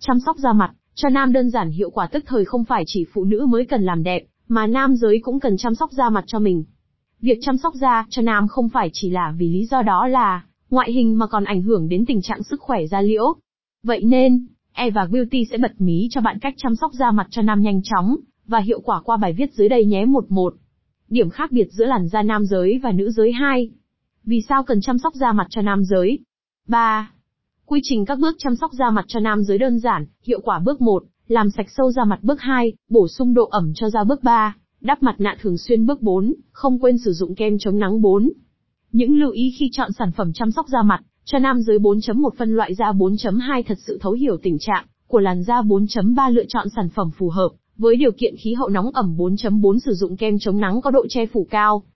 Chăm sóc da mặt, cho nam đơn giản hiệu quả tức thời không phải chỉ phụ nữ mới cần làm đẹp, mà nam giới cũng cần chăm sóc da mặt cho mình. Việc chăm sóc da cho nam không phải chỉ là vì lý do đó là ngoại hình mà còn ảnh hưởng đến tình trạng sức khỏe da liễu. Vậy nên, Eva Beauty sẽ bật mí cho bạn cách chăm sóc da mặt cho nam nhanh chóng và hiệu quả qua bài viết dưới đây nhé 11. Điểm khác biệt giữa làn da nam giới và nữ giới 2. Vì sao cần chăm sóc da mặt cho nam giới? 3. Quy trình các bước chăm sóc da mặt cho nam giới đơn giản, hiệu quả bước 1, làm sạch sâu da mặt bước 2, bổ sung độ ẩm cho da bước 3, đắp mặt nạ thường xuyên bước 4, không quên sử dụng kem chống nắng 4. Những lưu ý khi chọn sản phẩm chăm sóc da mặt cho nam giới 4.1 phân loại da 4.2 thật sự thấu hiểu tình trạng của làn da 4.3 lựa chọn sản phẩm phù hợp với điều kiện khí hậu nóng ẩm 4.4 sử dụng kem chống nắng có độ che phủ cao.